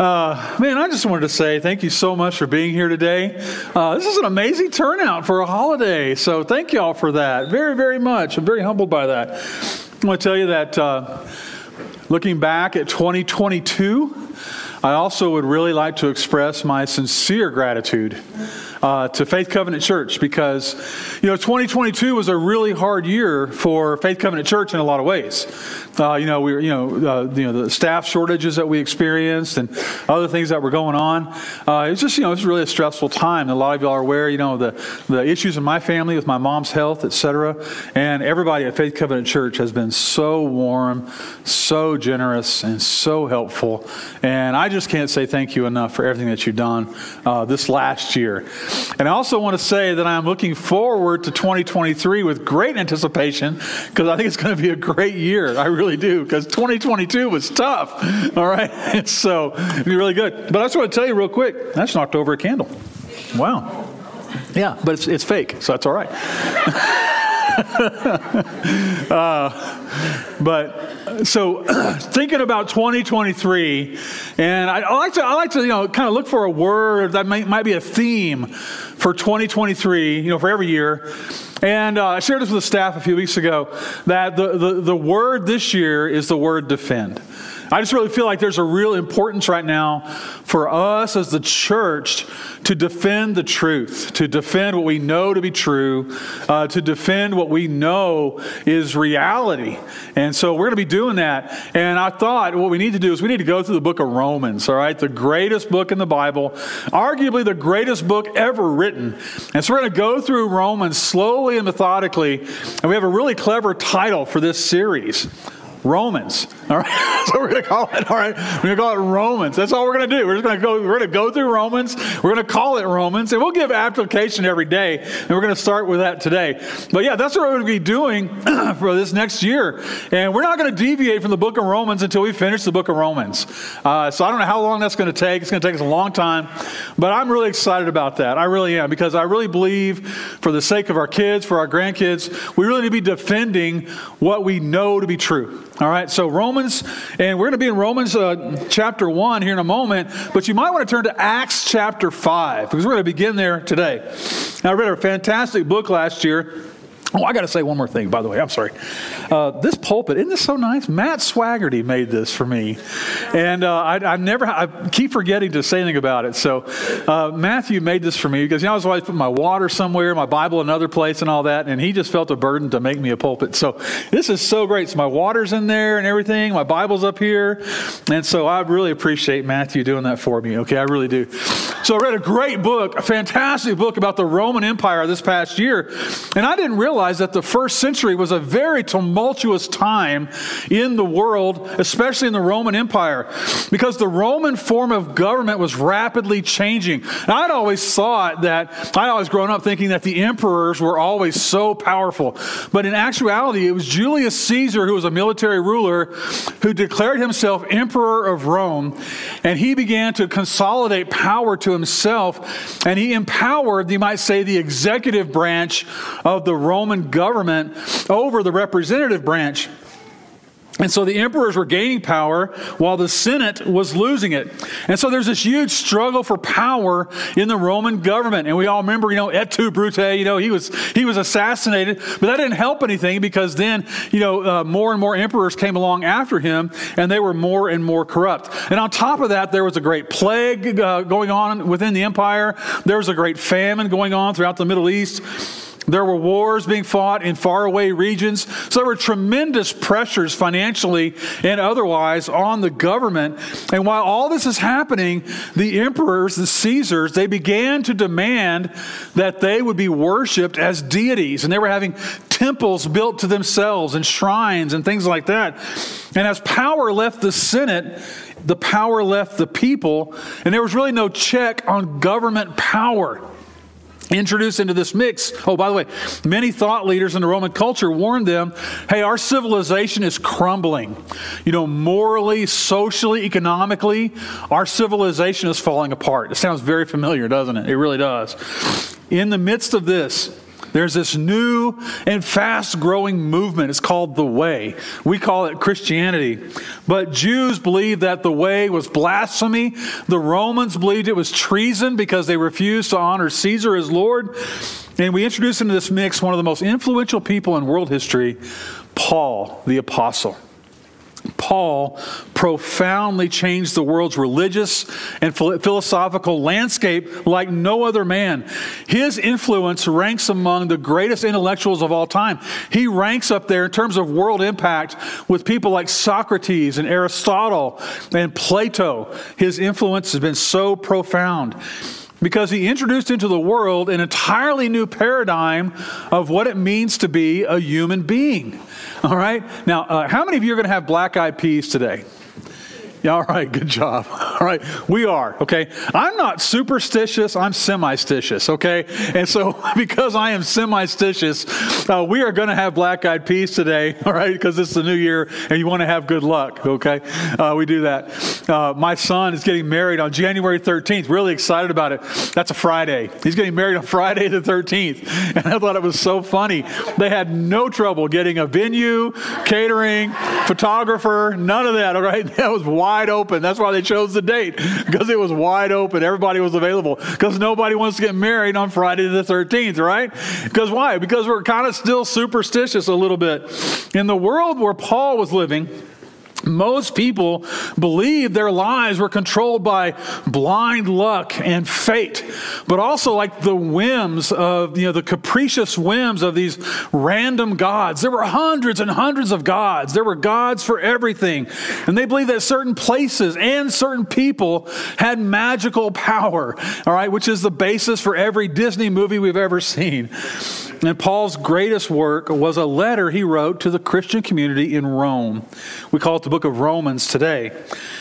Uh, man, I just wanted to say thank you so much for being here today. Uh, this is an amazing turnout for a holiday, so thank you all for that. Very, very much. I'm very humbled by that. I want to tell you that uh, looking back at 2022, I also would really like to express my sincere gratitude uh, to Faith Covenant Church because, you know, 2022 was a really hard year for Faith Covenant Church in a lot of ways. Uh, you know, we were, you know, uh, you know, the staff shortages that we experienced and other things that were going on. Uh, it was just, you know, it's really a stressful time. A lot of y'all are aware, you know, the, the issues in my family with my mom's health, et cetera. And everybody at Faith Covenant Church has been so warm, so generous, and so helpful. And I just can't say thank you enough for everything that you've done uh, this last year. And I also want to say that I'm looking forward to 2023 with great anticipation because I think it's going to be a great year. I really do because 2022 was tough. All right. So it'll be really good. But I just want to tell you real quick that's knocked over a candle. Wow. Yeah, but it's, it's fake, so that's all right. uh, but so thinking about 2023, and I, I, like to I like to you know kind of look for a word that might, might be a theme for 2023. You know, for every year. And uh, I shared this with the staff a few weeks ago that the, the, the word this year is the word defend. I just really feel like there's a real importance right now for us as the church to defend the truth, to defend what we know to be true, uh, to defend what we know is reality. And so we're going to be doing that. And I thought what we need to do is we need to go through the book of Romans, all right? The greatest book in the Bible, arguably the greatest book ever written. And so we're going to go through Romans slowly and methodically. And we have a really clever title for this series. Romans. All right, so we're going to call it. All right, we're going to call it Romans. That's all we're going to do. We're just going to go. We're going to go through Romans. We're going to call it Romans, and we'll give application every day. And we're going to start with that today. But yeah, that's what we're going to be doing for this next year. And we're not going to deviate from the book of Romans until we finish the book of Romans. Uh, so I don't know how long that's going to take. It's going to take us a long time, but I'm really excited about that. I really am because I really believe, for the sake of our kids, for our grandkids, we really need to be defending what we know to be true. All right, so Romans, and we're going to be in Romans uh, chapter 1 here in a moment, but you might want to turn to Acts chapter 5 because we're going to begin there today. Now, I read a fantastic book last year Oh, I got to say one more thing, by the way. I'm sorry. Uh, this pulpit, isn't this so nice? Matt Swaggerty made this for me. And uh, I, I, never, I keep forgetting to say anything about it. So uh, Matthew made this for me because you know, I was always putting my water somewhere, my Bible another place, and all that. And he just felt a burden to make me a pulpit. So this is so great. So my water's in there and everything. My Bible's up here. And so I really appreciate Matthew doing that for me. Okay, I really do. So I read a great book, a fantastic book about the Roman Empire this past year. And I didn't realize realize that the first century was a very tumultuous time in the world, especially in the Roman Empire, because the Roman form of government was rapidly changing. And I'd always thought that, I'd always grown up thinking that the emperors were always so powerful. But in actuality, it was Julius Caesar, who was a military ruler, who declared himself emperor of Rome. And he began to consolidate power to himself. And he empowered, you might say, the executive branch of the Roman Roman government over the representative branch. And so the emperors were gaining power while the Senate was losing it. And so there's this huge struggle for power in the Roman government. And we all remember, you know, Et tu, Brute, you know, he was, he was assassinated, but that didn't help anything because then, you know, uh, more and more emperors came along after him and they were more and more corrupt. And on top of that, there was a great plague uh, going on within the empire. There was a great famine going on throughout the Middle East. There were wars being fought in faraway regions. So there were tremendous pressures financially and otherwise on the government. And while all this is happening, the emperors, the Caesars, they began to demand that they would be worshiped as deities. And they were having temples built to themselves and shrines and things like that. And as power left the Senate, the power left the people, and there was really no check on government power introduced into this mix. Oh, by the way, many thought leaders in the Roman culture warned them hey, our civilization is crumbling. You know, morally, socially, economically, our civilization is falling apart. It sounds very familiar, doesn't it? It really does. In the midst of this, there's this new and fast growing movement. It's called the Way. We call it Christianity. But Jews believed that the Way was blasphemy. The Romans believed it was treason because they refused to honor Caesar as Lord. And we introduce into this mix one of the most influential people in world history, Paul the Apostle. Paul profoundly changed the world's religious and philosophical landscape like no other man. His influence ranks among the greatest intellectuals of all time. He ranks up there in terms of world impact with people like Socrates and Aristotle and Plato. His influence has been so profound because he introduced into the world an entirely new paradigm of what it means to be a human being. All right? Now, uh, how many of you are going to have black eyed peas today? Yeah, all right, good job. All right, we are, okay? I'm not superstitious, I'm semi-stitious, okay? And so, because I am semi-stitious, uh, we are going to have black eyed peas today, all right? Because it's the new year and you want to have good luck, okay? Uh, we do that. Uh, my son is getting married on January 13th, really excited about it. That's a Friday. He's getting married on Friday the 13th. And I thought it was so funny. They had no trouble getting a venue, catering, photographer, none of that, all right? That was wide open. That's why they chose the date because it was wide open. Everybody was available because nobody wants to get married on Friday the 13th, right? Because why? Because we're kind of still superstitious a little bit. In the world where Paul was living, most people believed their lives were controlled by blind luck and fate, but also like the whims of, you know, the capricious whims of these random gods. There were hundreds and hundreds of gods. There were gods for everything. And they believed that certain places and certain people had magical power, all right, which is the basis for every Disney movie we've ever seen. And Paul's greatest work was a letter he wrote to the Christian community in Rome. We call it the book of Romans today.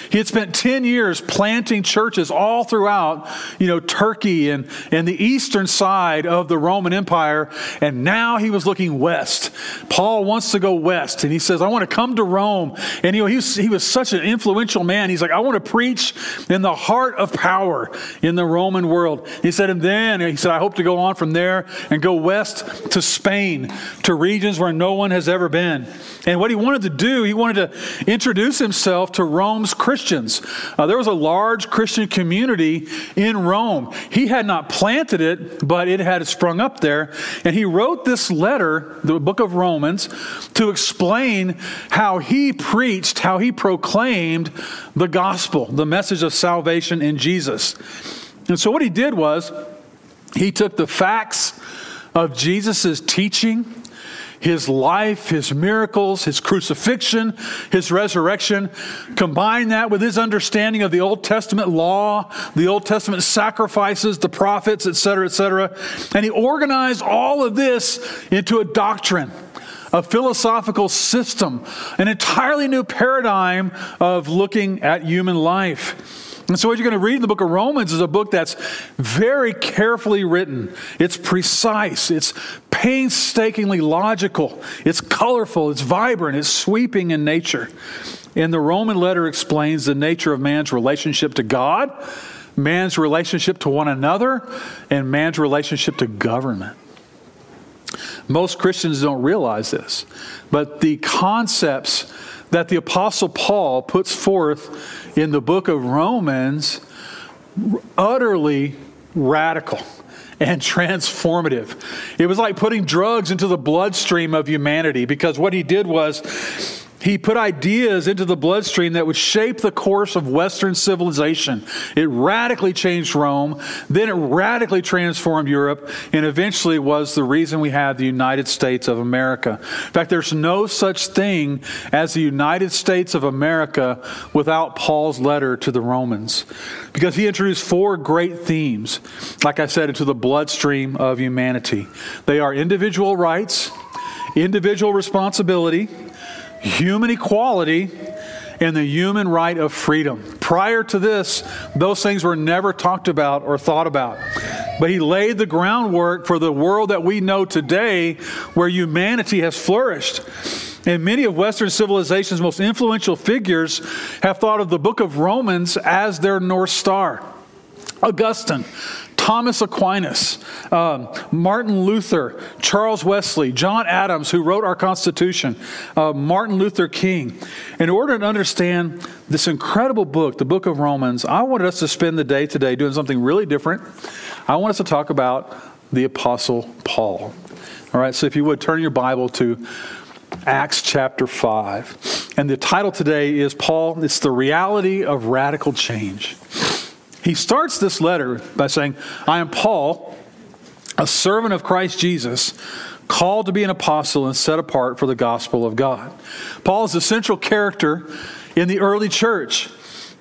He had spent 10 years planting churches all throughout, you know, Turkey and, and the eastern side of the Roman Empire. And now he was looking west. Paul wants to go west. And he says, I want to come to Rome. And, you know, he was, he was such an influential man. He's like, I want to preach in the heart of power in the Roman world. He said, and then he said, I hope to go on from there and go west to Spain, to regions where no one has ever been. And what he wanted to do, he wanted to introduce himself to Rome's Christians. Uh, there was a large Christian community in Rome. He had not planted it, but it had sprung up there. And he wrote this letter, the book of Romans, to explain how he preached, how he proclaimed the gospel, the message of salvation in Jesus. And so what he did was, he took the facts of Jesus' teaching, his life, his miracles, his crucifixion, his resurrection, combine that with his understanding of the Old Testament law, the Old Testament sacrifices, the prophets, etc., etc., and he organized all of this into a doctrine a philosophical system, an entirely new paradigm of looking at human life. And so, what you're going to read in the book of Romans is a book that's very carefully written. It's precise, it's painstakingly logical, it's colorful, it's vibrant, it's sweeping in nature. And the Roman letter explains the nature of man's relationship to God, man's relationship to one another, and man's relationship to government. Most Christians don't realize this, but the concepts that the Apostle Paul puts forth in the book of Romans utterly radical and transformative. It was like putting drugs into the bloodstream of humanity because what he did was he put ideas into the bloodstream that would shape the course of Western civilization. It radically changed Rome, then it radically transformed Europe, and eventually was the reason we have the United States of America. In fact, there's no such thing as the United States of America without Paul's letter to the Romans. Because he introduced four great themes, like I said, into the bloodstream of humanity. They are individual rights, individual responsibility, human equality and the human right of freedom. Prior to this, those things were never talked about or thought about. But he laid the groundwork for the world that we know today where humanity has flourished. And many of Western civilization's most influential figures have thought of the book of Romans as their North Star. Augustine, Thomas Aquinas, um, Martin Luther, Charles Wesley, John Adams, who wrote our Constitution, uh, Martin Luther King. In order to understand this incredible book, the book of Romans, I wanted us to spend the day today doing something really different. I want us to talk about the Apostle Paul. All right, so if you would turn your Bible to Acts chapter 5. And the title today is Paul, it's the reality of radical change. He starts this letter by saying, I am Paul, a servant of Christ Jesus, called to be an apostle and set apart for the gospel of God. Paul is a central character in the early church.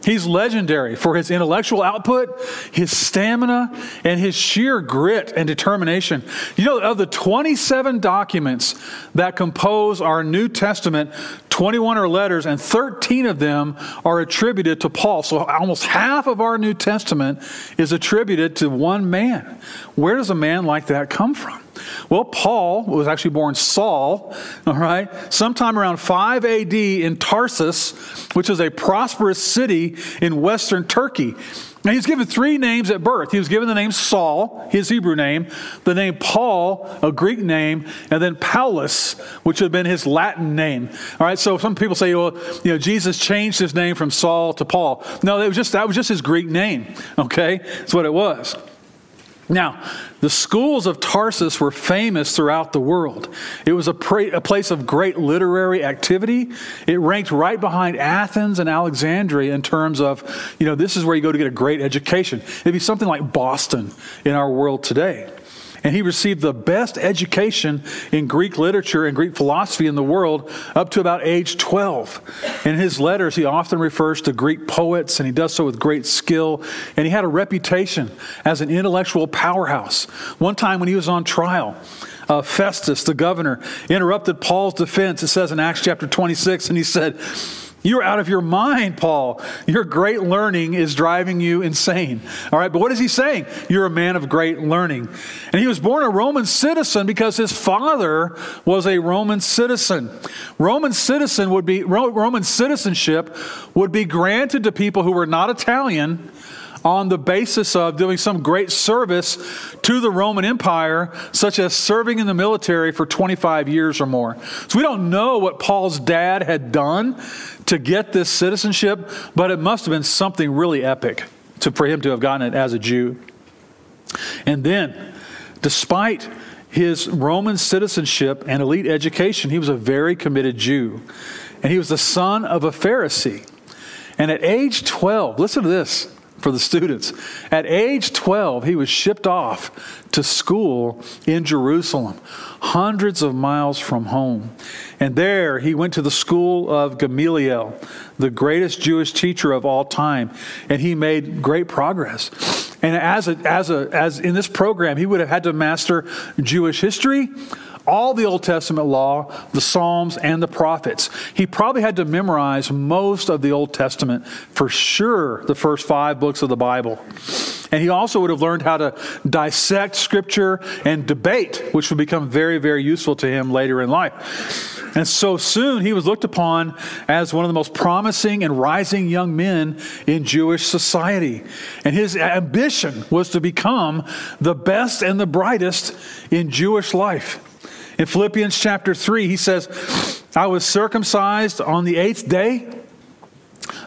He's legendary for his intellectual output, his stamina, and his sheer grit and determination. You know, of the 27 documents that compose our New Testament, 21 are letters, and 13 of them are attributed to Paul. So almost half of our New Testament is attributed to one man. Where does a man like that come from? Well, Paul was actually born Saul, all right, sometime around 5 AD in Tarsus, which is a prosperous city in western Turkey. Now, he was given three names at birth. He was given the name Saul, his Hebrew name, the name Paul, a Greek name, and then Paulus, which had been his Latin name. All right, so some people say, well, you know, Jesus changed his name from Saul to Paul. No, it was just, that was just his Greek name, okay? That's what it was. Now, the schools of Tarsus were famous throughout the world. It was a, a, place of great literary activity. It ranked right behind Athens and Alexandria in terms of, you know, this is where you go to get a great education. It'd be something like Boston in our world today and he received the best education in Greek literature and Greek philosophy in the world up to about age 12. In his letters, he often refers to Greek poets, and he does so with great skill. And he had a reputation as an intellectual powerhouse. One time when he was on trial, uh, Festus, the governor, interrupted Paul's defense. It says in Acts chapter 26, and he said, you're out of your mind, Paul. Your great learning is driving you insane. All right, but what is he saying? You're a man of great learning. And he was born a Roman citizen because his father was a Roman citizen. Roman citizen would be Roman citizenship would be granted to people who were not Italian on the basis of doing some great service to the Roman Empire, such as serving in the military for 25 years or more. So we don't know what Paul's dad had done to get this citizenship, but it must have been something really epic to, for him to have gotten it as a Jew. And then, despite his Roman citizenship and elite education, he was a very committed Jew. And he was the son of a Pharisee. And at age 12, listen to this for the students. At age 12, he was shipped off to school in Jerusalem, hundreds of miles from home. And there he went to the school of Gamaliel, the greatest Jewish teacher of all time, and he made great progress. And as a, as a, as in this program, he would have had to master Jewish history, all the Old Testament law, the Psalms, and the prophets. He probably had to memorize most of the Old Testament, for sure, the first five books of the Bible. And he also would have learned how to dissect Scripture and debate, which would become very, very useful to him later in life. And so soon he was looked upon as one of the most promising and rising young men in Jewish society. And his ambition was to become the best and the brightest in Jewish life. In Philippians chapter 3, he says, I was circumcised on the eighth day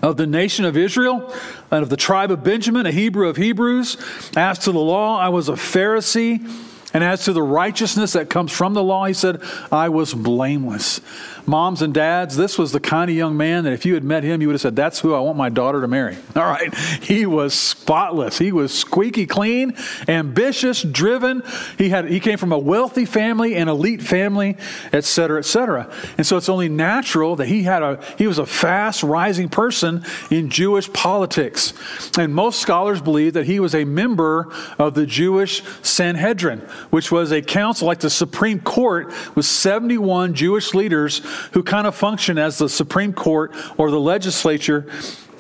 of the nation of Israel and of the tribe of Benjamin, a Hebrew of Hebrews. As to the law, I was a Pharisee. And as to the righteousness that comes from the law, he said, I was blameless. Moms and dads, this was the kind of young man that if you had met him, you would have said, That's who I want my daughter to marry. All right. He was spotless. He was squeaky clean, ambitious, driven. He, had, he came from a wealthy family, an elite family, et cetera, et cetera. And so it's only natural that he, had a, he was a fast rising person in Jewish politics. And most scholars believe that he was a member of the Jewish Sanhedrin, which was a council like the Supreme Court with 71 Jewish leaders who kind of function as the Supreme Court or the legislature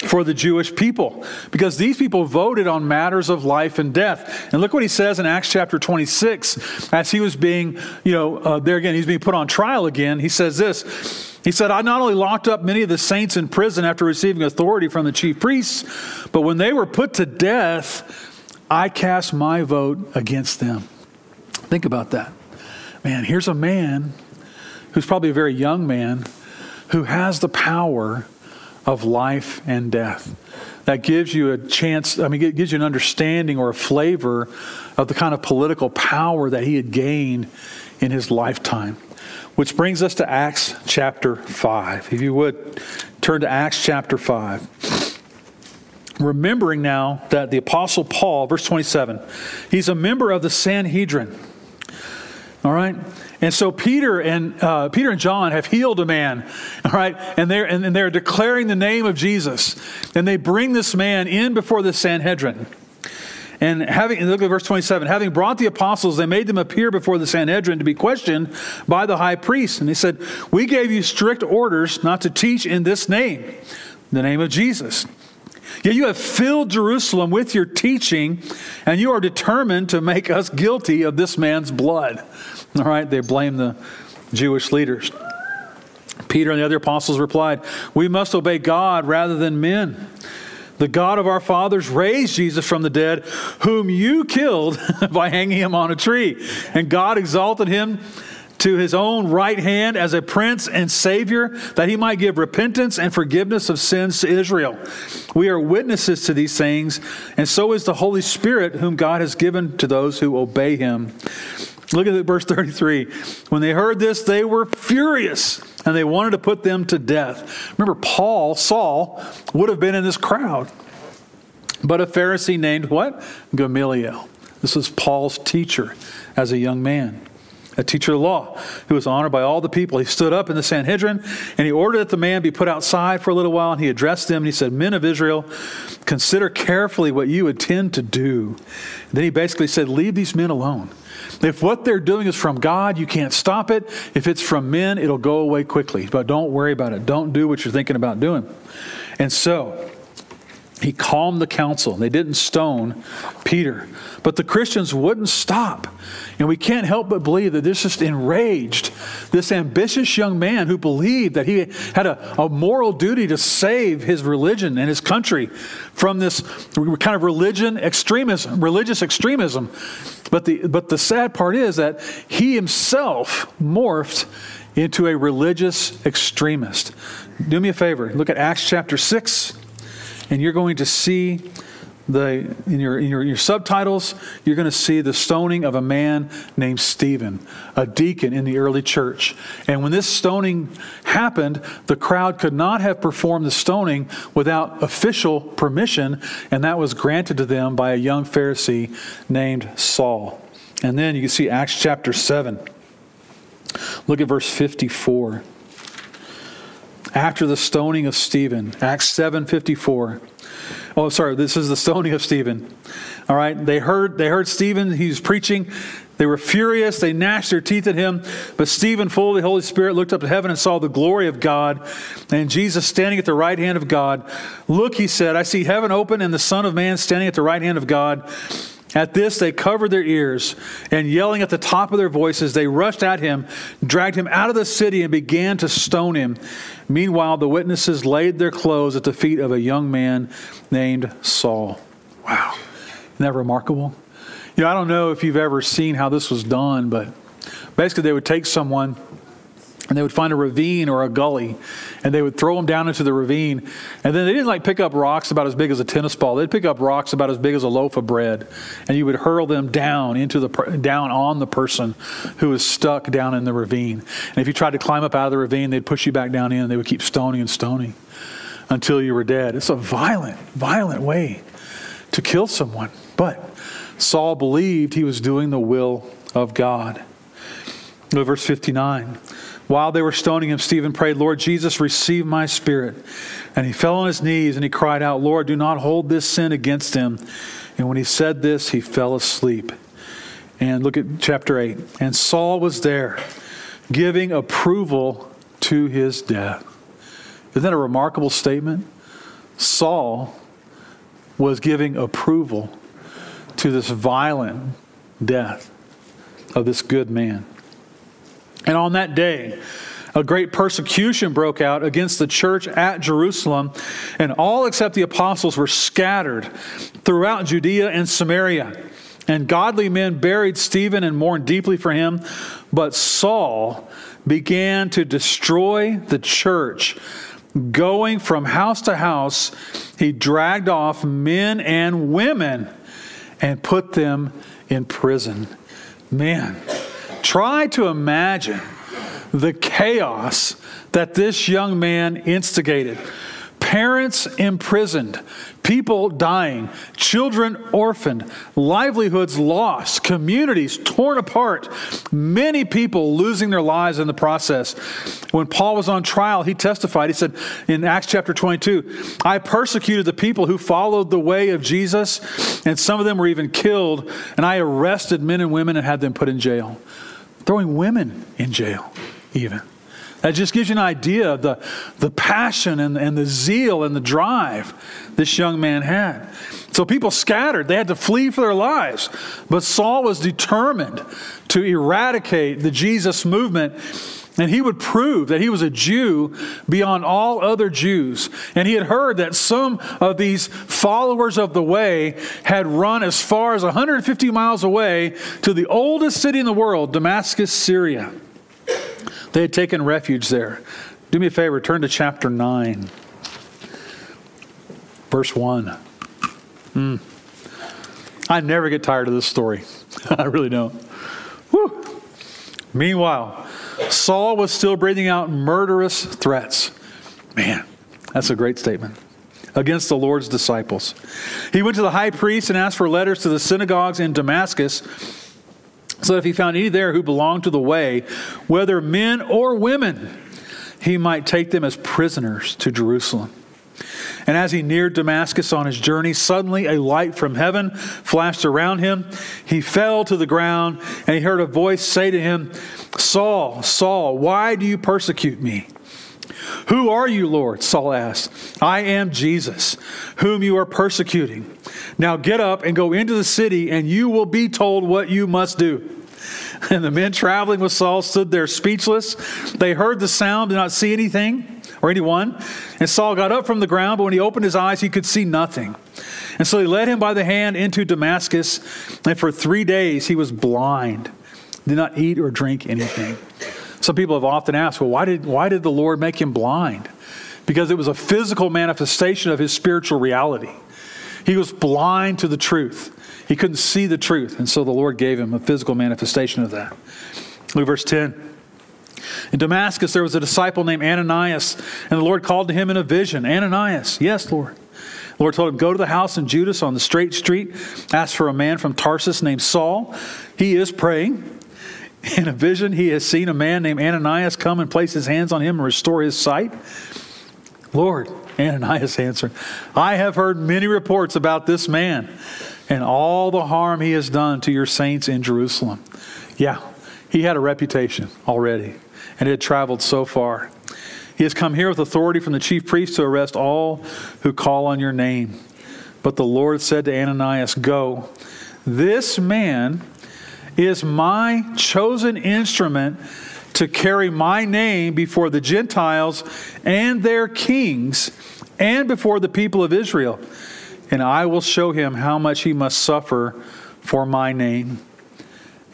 for the Jewish people because these people voted on matters of life and death. And look what he says in Acts chapter 26 as he was being, you know, uh, there again, he's being put on trial again. He says this. He said, I not only locked up many of the saints in prison after receiving authority from the chief priests, but when they were put to death, I cast my vote against them. Think about that. Man, here's a man who's probably a very young man who has the power of life and death. That gives you a chance, I mean, it gives you an understanding or a flavor of the kind of political power that he had gained in his lifetime. Which brings us to Acts chapter 5. If you would turn to Acts chapter 5. Remembering now that the Apostle Paul, verse 27, he's a member of the Sanhedrin. All right? And so Peter and uh, Peter and John have healed a man, all right, and they're and, and they're declaring the name of Jesus, and they bring this man in before the Sanhedrin. And having, look at verse 27, having brought the apostles, they made them appear before the Sanhedrin to be questioned by the high priest. And they said, We gave you strict orders not to teach in this name, the name of Jesus. Yet you have filled Jerusalem with your teaching, and you are determined to make us guilty of this man's blood. All right, they blame the Jewish leaders. Peter and the other apostles replied, We must obey God rather than men. The God of our fathers raised Jesus from the dead, whom you killed by hanging him on a tree. And God exalted him to his own right hand as a prince and savior, that he might give repentance and forgiveness of sins to Israel. We are witnesses to these things, and so is the Holy Spirit, whom God has given to those who obey him. Look at verse 33. When they heard this, they were furious and they wanted to put them to death. Remember, Paul, Saul, would have been in this crowd. But a Pharisee named what? Gamaliel. This was Paul's teacher as a young man, a teacher of law who was honored by all the people. He stood up in the Sanhedrin and he ordered that the man be put outside for a little while. And he addressed them and he said, Men of Israel, consider carefully what you intend to do. And then he basically said, Leave these men alone. If what they're doing is from God, you can't stop it. If it's from men, it'll go away quickly. But don't worry about it. Don't do what you're thinking about doing. And so, he calmed the council. and They didn't stone Peter. But the Christians wouldn't stop. And we can't help but believe that this just enraged this ambitious young man who believed that he had a, a moral duty to save his religion and his country from this kind of religion extremism, religious extremism. But the, but the sad part is that he himself morphed into a religious extremist. Do me a favor, look at Acts chapter 6 and you're going to see the in your, in your, your subtitles you're going to see the stoning of a man named stephen a deacon in the early church. And when this stoning happened the crowd could not have performed the stoning without official permission and that was granted to them by a young pharisee named saul. And then you can see acts chapter 7 look at verse 54 after the stoning of Stephen. Acts 7:54. Oh, sorry, this is the stoning of Stephen. All right, they heard they heard Stephen, he was preaching. They were furious, they gnashed their teeth at him. But Stephen, full of the Holy Spirit, looked up to heaven and saw the glory of God and Jesus standing at the right hand of God. Look, he said, I see heaven open and the Son of Man standing at the right hand of God. At this, they covered their ears, and yelling at the top of their voices, they rushed at him, dragged him out of the city, and began to stone him. Meanwhile, the witnesses laid their clothes at the feet of a young man named Saul. Wow. Isn't that remarkable? You know, I don't know if you've ever seen how this was done, but basically, they would take someone and they would find a ravine or a gully and they would throw them down into the ravine. And then they didn't like pick up rocks about as big as a tennis ball. They'd pick up rocks about as big as a loaf of bread and you would hurl them down into the down on the person who was stuck down in the ravine. And if you tried to climb up out of the ravine they'd push you back down in and they would keep stoning and stoning until you were dead. It's a violent violent way to kill someone. But saul believed he was doing the will of god. Verse 59 while they were stoning him, Stephen prayed, Lord Jesus, receive my spirit. And he fell on his knees and he cried out, Lord, do not hold this sin against him. And when he said this, he fell asleep. And look at chapter 8. And Saul was there, giving approval to his death. Isn't that a remarkable statement? Saul was giving approval to this violent death of this good man. And on that day, a great persecution broke out against the church at Jerusalem, and all except the apostles were scattered throughout Judea and Samaria. And godly men buried Stephen and mourned deeply for him. But Saul began to destroy the church. Going from house to house, he dragged off men and women and put them in prison. Man, try to imagine the chaos that this young man instigated. Parents imprisoned, people dying, children orphaned, livelihoods lost, communities torn apart, many people losing their lives in the process. When Paul was on trial, he testified. He said in Acts chapter 22, I persecuted the people who followed the way of Jesus, and some of them were even killed, and I arrested men and women and had them put in jail. Throwing women in jail even. That just gives you an idea of the, the passion and, and the zeal and the drive this young man had. So people scattered. They had to flee for their lives. But Saul was determined to eradicate the Jesus movement. And he would prove that he was a Jew beyond all other Jews. And he had heard that some of these followers of the way had run as far as 150 miles away to the oldest city in the world, Damascus, Syria. They had taken refuge there. Do me a favor, turn to chapter 9, verse 1. Mm. I never get tired of this story. I really don't. Whew. Meanwhile, Saul was still breathing out murderous threats. Man, that's a great statement. Against the Lord's disciples. He went to the high priest and asked for letters to the synagogues in Damascus so that if he found any there who belonged to the way, whether men or women, he might take them as prisoners to Jerusalem. And as he neared Damascus on his journey, suddenly a light from heaven flashed around him. He fell to the ground, and he heard a voice say to him, Saul, Saul, why do you persecute me? Who are you, Lord? Saul asked. I am Jesus, whom you are persecuting. Now get up and go into the city, and you will be told what you must do. And the men traveling with Saul stood there speechless. They heard the sound, did not see anything or anyone. And Saul got up from the ground, but when he opened his eyes, he could see nothing. And so he led him by the hand into Damascus, and for three days he was blind, did not eat or drink anything. Some people have often asked, well, why did, why did the Lord make him blind? Because it was a physical manifestation of his spiritual reality. He was blind to the truth. He couldn't see the truth, and so the Lord gave him a physical manifestation of that. Look verse 10. In Damascus, there was a disciple named Ananias, and the Lord called to him in a vision Ananias, yes, Lord. The Lord told him, Go to the house in Judas on the straight street, ask for a man from Tarsus named Saul. He is praying. In a vision, he has seen a man named Ananias come and place his hands on him and restore his sight. Lord, Ananias answered, I have heard many reports about this man and all the harm he has done to your saints in Jerusalem. Yeah, he had a reputation already, and it had traveled so far. He has come here with authority from the chief priest to arrest all who call on your name. But the Lord said to Ananias, Go. This man is my chosen instrument to carry my name before the Gentiles and their kings and before the people of Israel. And I will show him how much he must suffer for my name.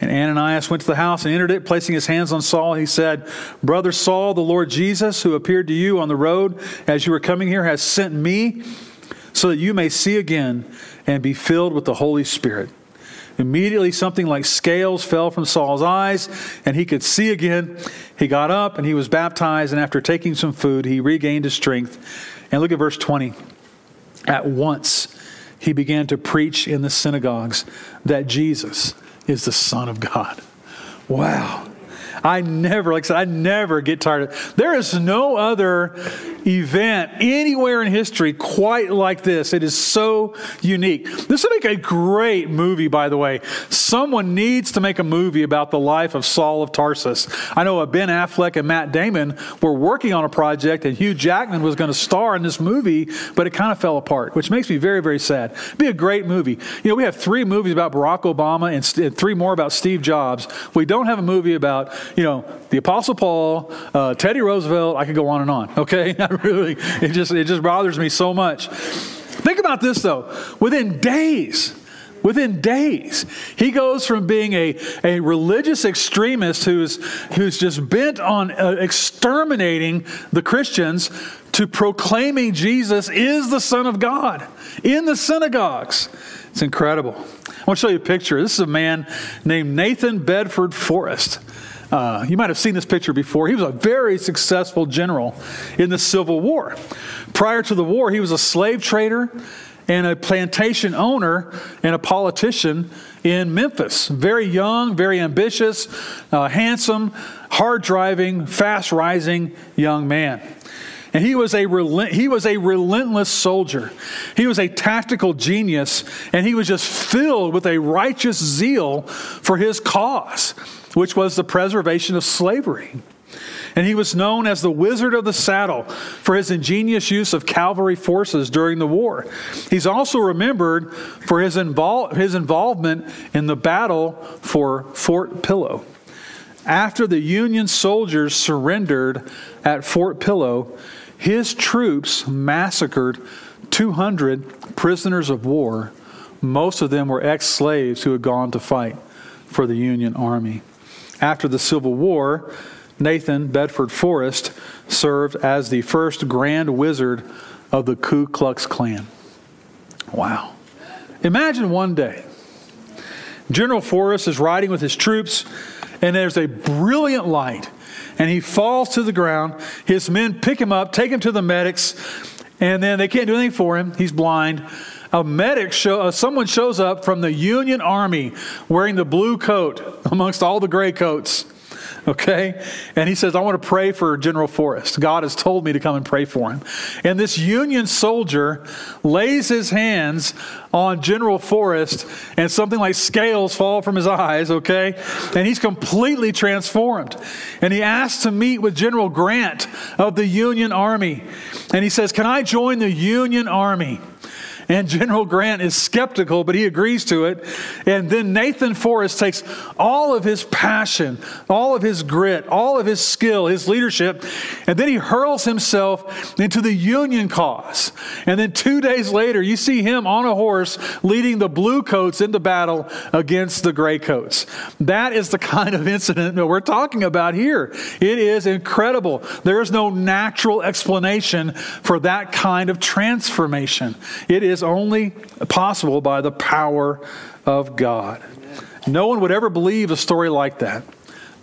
And Ananias went to the house and entered it, placing his hands on Saul. He said, Brother Saul, the Lord Jesus, who appeared to you on the road as you were coming here, has sent me so that you may see again and be filled with the Holy Spirit. Immediately, something like scales fell from Saul's eyes, and he could see again. He got up and he was baptized, and after taking some food, he regained his strength. And look at verse 20. At once, he began to preach in the synagogues that Jesus is the Son of God. Wow. I never, like I said, I never get tired of it. There is no other event anywhere in history quite like this. It is so unique. This would make a great movie, by the way. Someone needs to make a movie about the life of Saul of Tarsus. I know Ben Affleck and Matt Damon were working on a project, and Hugh Jackman was going to star in this movie, but it kind of fell apart, which makes me very, very sad. It'd be a great movie. You know, we have three movies about Barack Obama and three more about Steve Jobs. We don't have a movie about you know, the Apostle Paul, uh, Teddy Roosevelt, I could go on and on, okay? Really, it just, it just bothers me so much. Think about this though. Within days, Within days, he goes from being a, a religious extremist who's, who's just bent on uh, exterminating the Christians to proclaiming Jesus is the Son of God in the synagogues. It's incredible. I want to show you a picture. This is a man named Nathan Bedford Forrest. Uh, you might have seen this picture before. He was a very successful general in the Civil War. Prior to the war, he was a slave trader and a plantation owner and a politician in Memphis. Very young, very ambitious, uh, handsome, hard driving, fast rising young man. And he was, a relent- he was a relentless soldier. He was a tactical genius, and he was just filled with a righteous zeal for his cause, which was the preservation of slavery and he was known as the Wizard of the Saddle for his ingenious use of cavalry forces during the war. He's also remembered for his, invol- his involvement in the battle for Fort Pillow. After the Union soldiers surrendered at Fort Pillow, his troops massacred 200 prisoners of war. Most of them were ex slaves who had gone to fight for the Union Army. After the Civil War, Nathan Bedford Forrest served as the first Grand Wizard of the Ku Klux Klan. Wow. Imagine one day, General Forrest is riding with his troops, and there's a brilliant light, and he falls to the ground. His men pick him up, take him to the medics, and then they can't do anything for him. He's blind. A medic show, uh, someone shows up from the Union Army wearing the blue coat amongst all the gray coats okay? And he says, I want to pray for General Forrest. God has told me to come and pray for him. And this Union soldier lays his hands on General Forrest, and something like scales fall from his eyes, okay? And he's completely transformed. And he asks to meet with General Grant of the Union Army. And he says, Can I join the Union Army? And General Grant is skeptical, but he agrees to it. And then Nathan Forrest takes all of his passion, all of his grit, all of his skill, his leadership, and then he hurls himself into the Union cause. And then two days later, you see him on a horse leading the blue coats into battle against the gray coats. That is the kind of incident that we're talking about here. It is incredible. There is no natural explanation for that kind of transformation. It is is only possible by the power of God. No one would ever believe a story like that,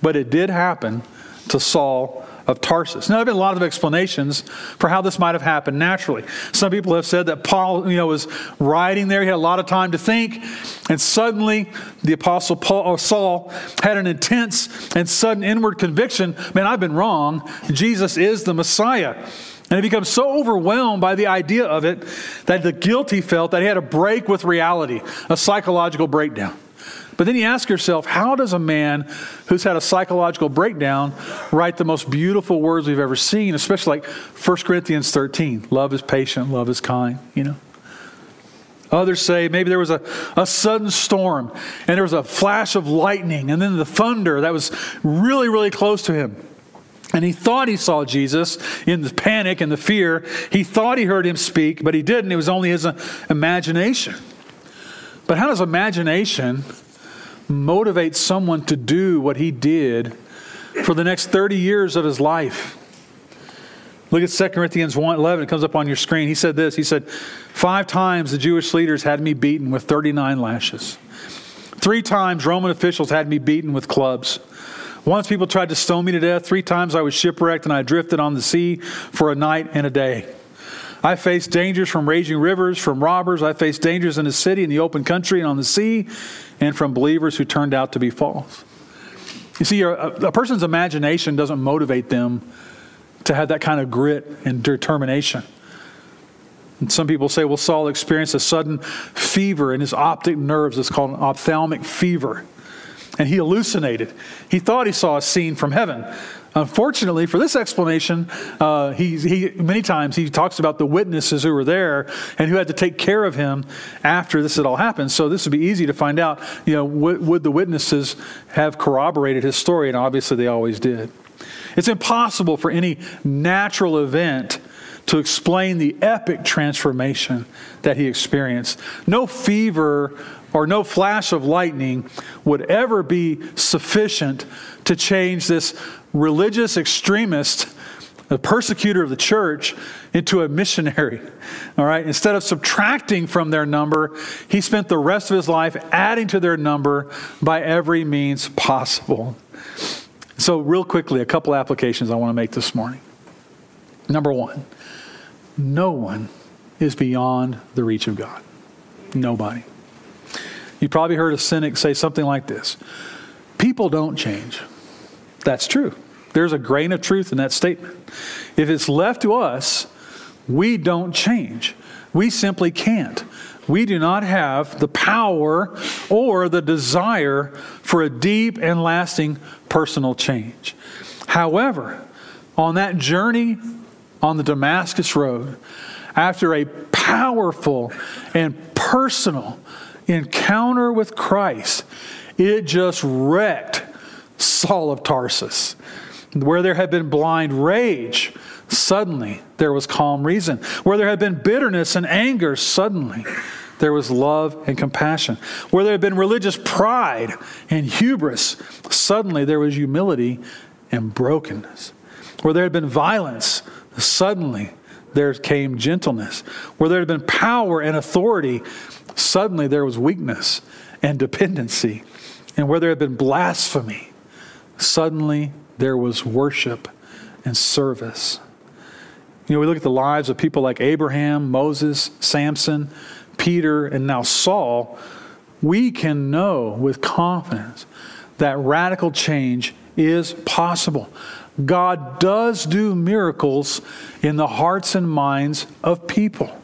but it did happen to Saul of Tarsus. Now, there have been a lot of explanations for how this might have happened naturally. Some people have said that Paul, you know, was riding there, he had a lot of time to think, and suddenly the apostle Paul, or Saul had an intense and sudden inward conviction, man, I've been wrong. Jesus is the Messiah. And he becomes so overwhelmed by the idea of it that the guilt he felt that he had a break with reality, a psychological breakdown. But then you ask yourself, how does a man who's had a psychological breakdown write the most beautiful words we've ever seen, especially like 1 Corinthians 13? Love is patient, love is kind, you know? Others say maybe there was a, a sudden storm and there was a flash of lightning and then the thunder that was really, really close to him. And he thought he saw Jesus in the panic and the fear. He thought he heard him speak, but he didn't. It was only his uh, imagination. But how does imagination motivate someone to do what he did for the next 30 years of his life? Look at 2 Corinthians 1 11. It comes up on your screen. He said this He said, Five times the Jewish leaders had me beaten with 39 lashes. Three times Roman officials had me beaten with clubs. Once people tried to stone me to death. Three times I was shipwrecked and I drifted on the sea for a night and a day. I faced dangers from raging rivers, from robbers. I faced dangers in the city, in the open country, and on the sea, and from believers who turned out to be false. You see, a, a person's imagination doesn't motivate them to have that kind of grit and determination. And some people say, well, Saul experienced a sudden fever in his optic nerves. It's called an ophthalmic fever and he hallucinated. He thought he saw a scene from heaven. Unfortunately, for this explanation, uh, he, he, many times he talks about the witnesses who were there and who had to take care of him after this had all happened. So this would be easy to find out. You know, would, would the witnesses have corroborated his story? And obviously, they always did. It's impossible for any natural event to explain the epic transformation that he experienced. No fever or no flash of lightning would ever be sufficient to change this religious extremist, a persecutor of the church, into a missionary. All right? Instead of subtracting from their number, he spent the rest of his life adding to their number by every means possible. So, real quickly, a couple applications I want to make this morning. Number one, no one is beyond the reach of God. Nobody. You probably heard a cynic say something like this People don't change. That's true. There's a grain of truth in that statement. If it's left to us, we don't change. We simply can't. We do not have the power or the desire for a deep and lasting personal change. However, on that journey on the Damascus Road, after a powerful and personal encounter with Christ, it just wrecked Saul of Tarsus. Where there had been blind rage, suddenly there was calm reason. Where there had been bitterness and anger, suddenly there was love and compassion. Where there had been religious pride and hubris, suddenly there was humility and brokenness. Where there had been violence, suddenly there came gentleness. Where there had been power and authority, suddenly there was weakness and dependency. And where there had been blasphemy, suddenly there was worship and service. You know, we look at the lives of people like Abraham, Moses, Samson, Peter, and now Saul. We can know with confidence that radical change is possible. God does do miracles in the hearts and minds of people.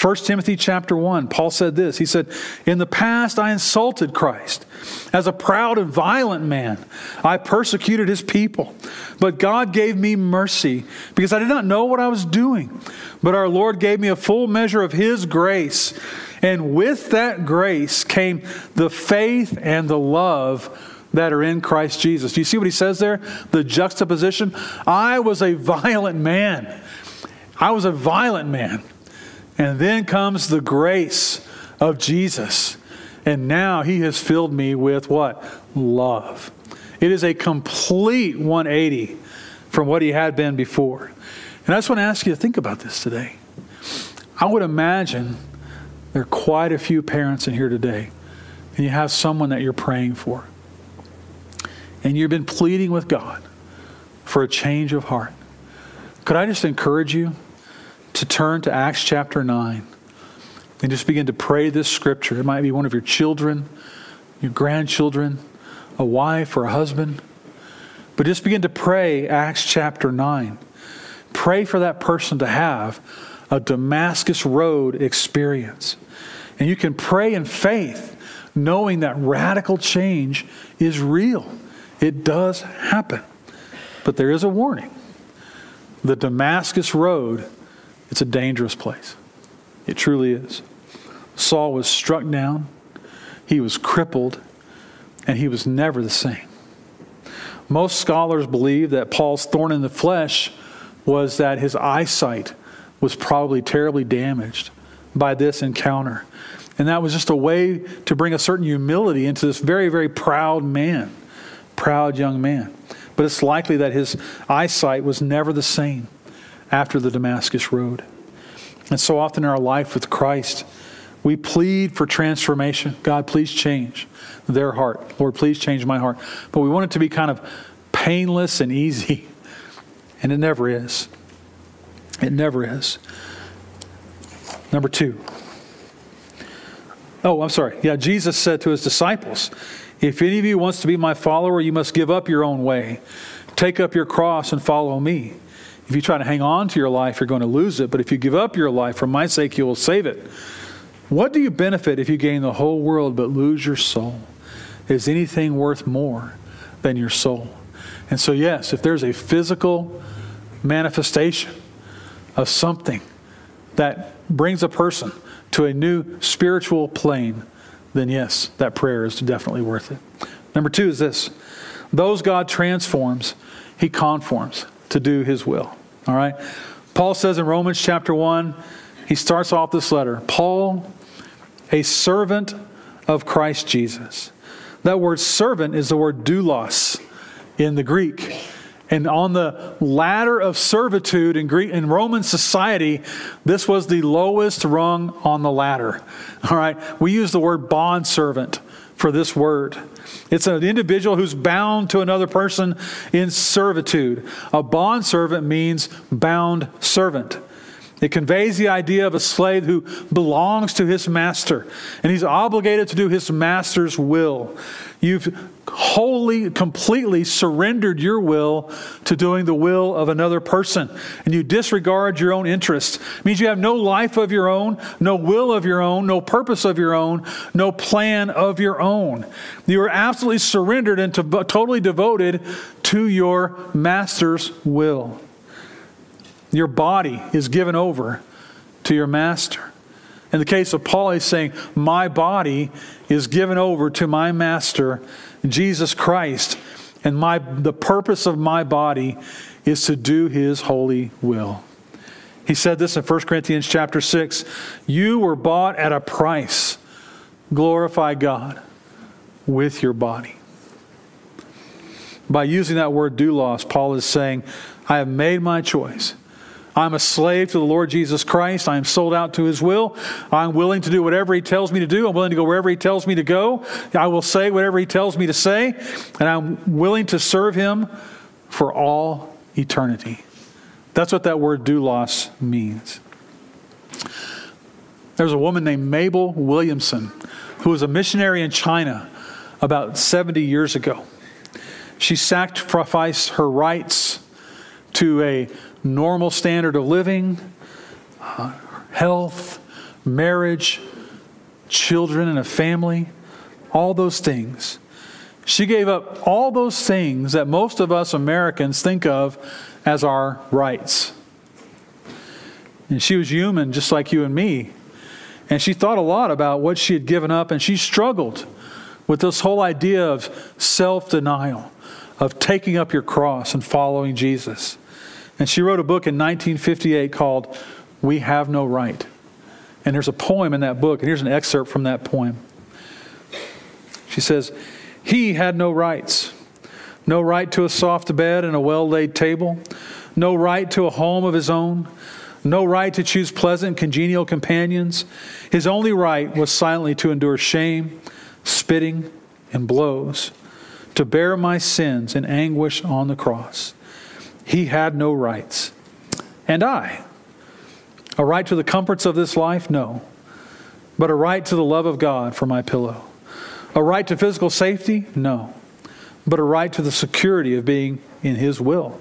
1 Timothy chapter 1, Paul said this. He said, In the past I insulted Christ. As a proud and violent man, I persecuted his people. But God gave me mercy because I did not know what I was doing. But our Lord gave me a full measure of his grace. And with that grace came the faith and the love that are in Christ Jesus. Do you see what he says there? The juxtaposition. I was a violent man. I was a violent man. And then comes the grace of Jesus. And now he has filled me with what? Love. It is a complete 180 from what he had been before. And I just want to ask you to think about this today. I would imagine there are quite a few parents in here today, and you have someone that you're praying for. And you've been pleading with God for a change of heart. Could I just encourage you to turn to Acts chapter 9 and just begin to pray this scripture. It might be one of your children, your grandchildren, a wife or a husband. But just begin to pray Acts chapter 9. Pray for that person to have a Damascus Road experience. And you can pray in faith, knowing that radical change is real. It does happen. But there is a warning. The Damascus Road it's a dangerous place. It truly is. Saul was struck down, he was crippled, and he was never the same. Most scholars believe that Paul's thorn in the flesh was that his eyesight was probably terribly damaged by this encounter. And that was just a way to bring a certain humility into this very, very proud man, proud young man. But it's likely that his eyesight was never the same after the Damascus Road. And so often in our life with Christ, we plead for transformation. God, please change their heart. Lord, please change my heart. But we want it to be kind of painless and easy. And it never is. It never is. Number two. Oh, I'm sorry. Yeah, Jesus said to his disciples, If any of you wants to be my follower, you must give up your own way. Take up your cross and follow me. If you try to hang on to your life, you're going to lose it. But if you give up your life, for my sake, you will save it. What do you benefit if you gain the whole world but lose your soul? Is anything worth more than your soul? And so, yes, if there's a physical manifestation of something that brings a person to a new spiritual plane, then yes, that prayer is definitely worth it. Number two is this those God transforms, he conforms to do his will. All right? Paul says in Romans chapter 1, he starts off this letter Paul, a servant of Christ Jesus. That word servant is the word doulos in the Greek. And on the ladder of servitude in Greek in Roman society, this was the lowest rung on the ladder. All right. We use the word bond servant for this word. It's an individual who's bound to another person in servitude. A bond servant means bound servant. It conveys the idea of a slave who belongs to his master and he's obligated to do his master's will. You've wholly, completely surrendered your will to doing the will of another person, and you disregard your own interests. It means you have no life of your own, no will of your own, no purpose of your own, no plan of your own. You are absolutely surrendered and to, totally devoted to your master's will. Your body is given over to your master. In the case of Paul, he's saying, My body is given over to my master, Jesus Christ, and my, the purpose of my body is to do his holy will. He said this in 1 Corinthians chapter 6 You were bought at a price. Glorify God with your body. By using that word doulos, Paul is saying, I have made my choice. I'm a slave to the Lord Jesus Christ. I am sold out to his will. I'm willing to do whatever he tells me to do. I'm willing to go wherever he tells me to go. I will say whatever he tells me to say. And I'm willing to serve him for all eternity. That's what that word doulos means. There's a woman named Mabel Williamson who was a missionary in China about 70 years ago. She sacrificed her rights to a normal standard of living, uh, health, marriage, children, and a family, all those things. She gave up all those things that most of us Americans think of as our rights. And she was human just like you and me. And she thought a lot about what she had given up, and she struggled with this whole idea of self denial, of taking up your cross and following Jesus. And she wrote a book in 1958 called We Have No Right. And there's a poem in that book, and here's an excerpt from that poem. She says, He had no rights. No right to a soft bed and a well laid table. No right to a home of his own. No right to choose pleasant, congenial companions. His only right was silently to endure shame, spitting, and blows, to bear my sins in anguish on the cross. He had no rights. And I? A right to the comforts of this life? No. But a right to the love of God for my pillow. A right to physical safety? No. But a right to the security of being in His will.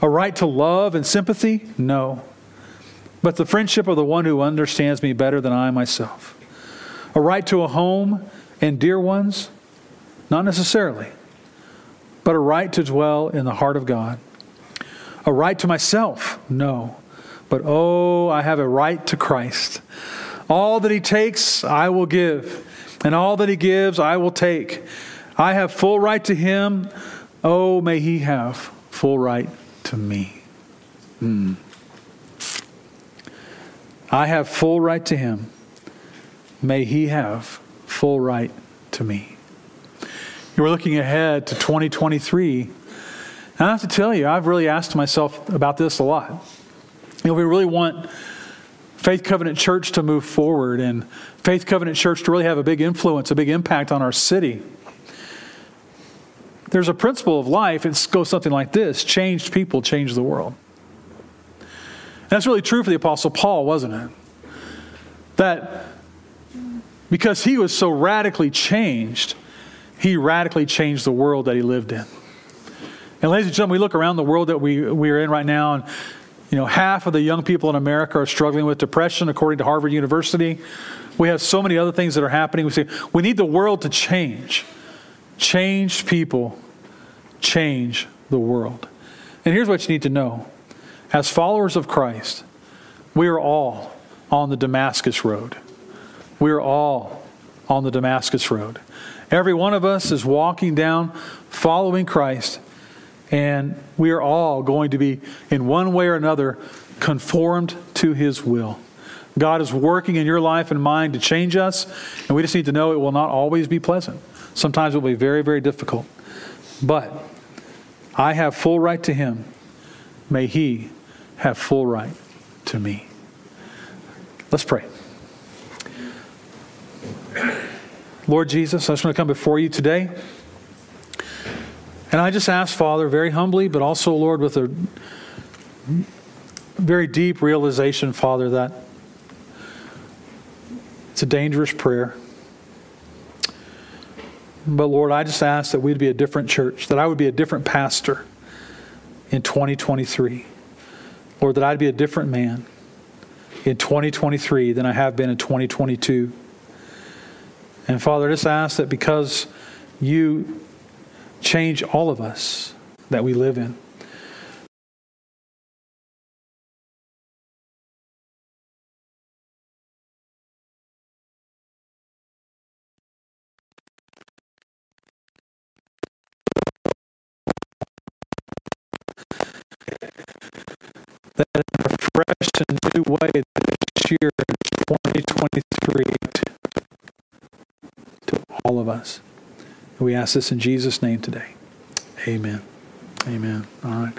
A right to love and sympathy? No. But the friendship of the one who understands me better than I myself. A right to a home and dear ones? Not necessarily. But a right to dwell in the heart of God a right to myself? No. But oh, I have a right to Christ. All that He takes, I will give, and all that He gives, I will take. I have full right to Him. Oh, may He have full right to me. Mm. I have full right to Him. May He have full right to me. Are looking ahead to 2023 and I have to tell you, I've really asked myself about this a lot. You know, we really want Faith Covenant Church to move forward and Faith Covenant Church to really have a big influence, a big impact on our city. There's a principle of life, it goes something like this changed people change the world. And that's really true for the Apostle Paul, wasn't it? That because he was so radically changed, he radically changed the world that he lived in. And ladies and gentlemen, we look around the world that we, we are in right now, and you know, half of the young people in America are struggling with depression, according to Harvard University. We have so many other things that are happening. We say we need the world to change. Change people, change the world. And here's what you need to know as followers of Christ, we are all on the Damascus Road. We are all on the Damascus Road. Every one of us is walking down following Christ, and we are all going to be, in one way or another, conformed to his will. God is working in your life and mine to change us, and we just need to know it will not always be pleasant. Sometimes it will be very, very difficult. But I have full right to him. May he have full right to me. Let's pray. Lord Jesus, I just want to come before you today. And I just ask, Father, very humbly, but also, Lord, with a very deep realization, Father, that it's a dangerous prayer. But Lord, I just ask that we'd be a different church, that I would be a different pastor in 2023. Lord, that I'd be a different man in 2023 than I have been in 2022. And Father, I just ask that because you change all of us that we live in. That in a fresh and new way this year in 2023 to all of us. We ask this in Jesus' name today. Amen. Amen. All right.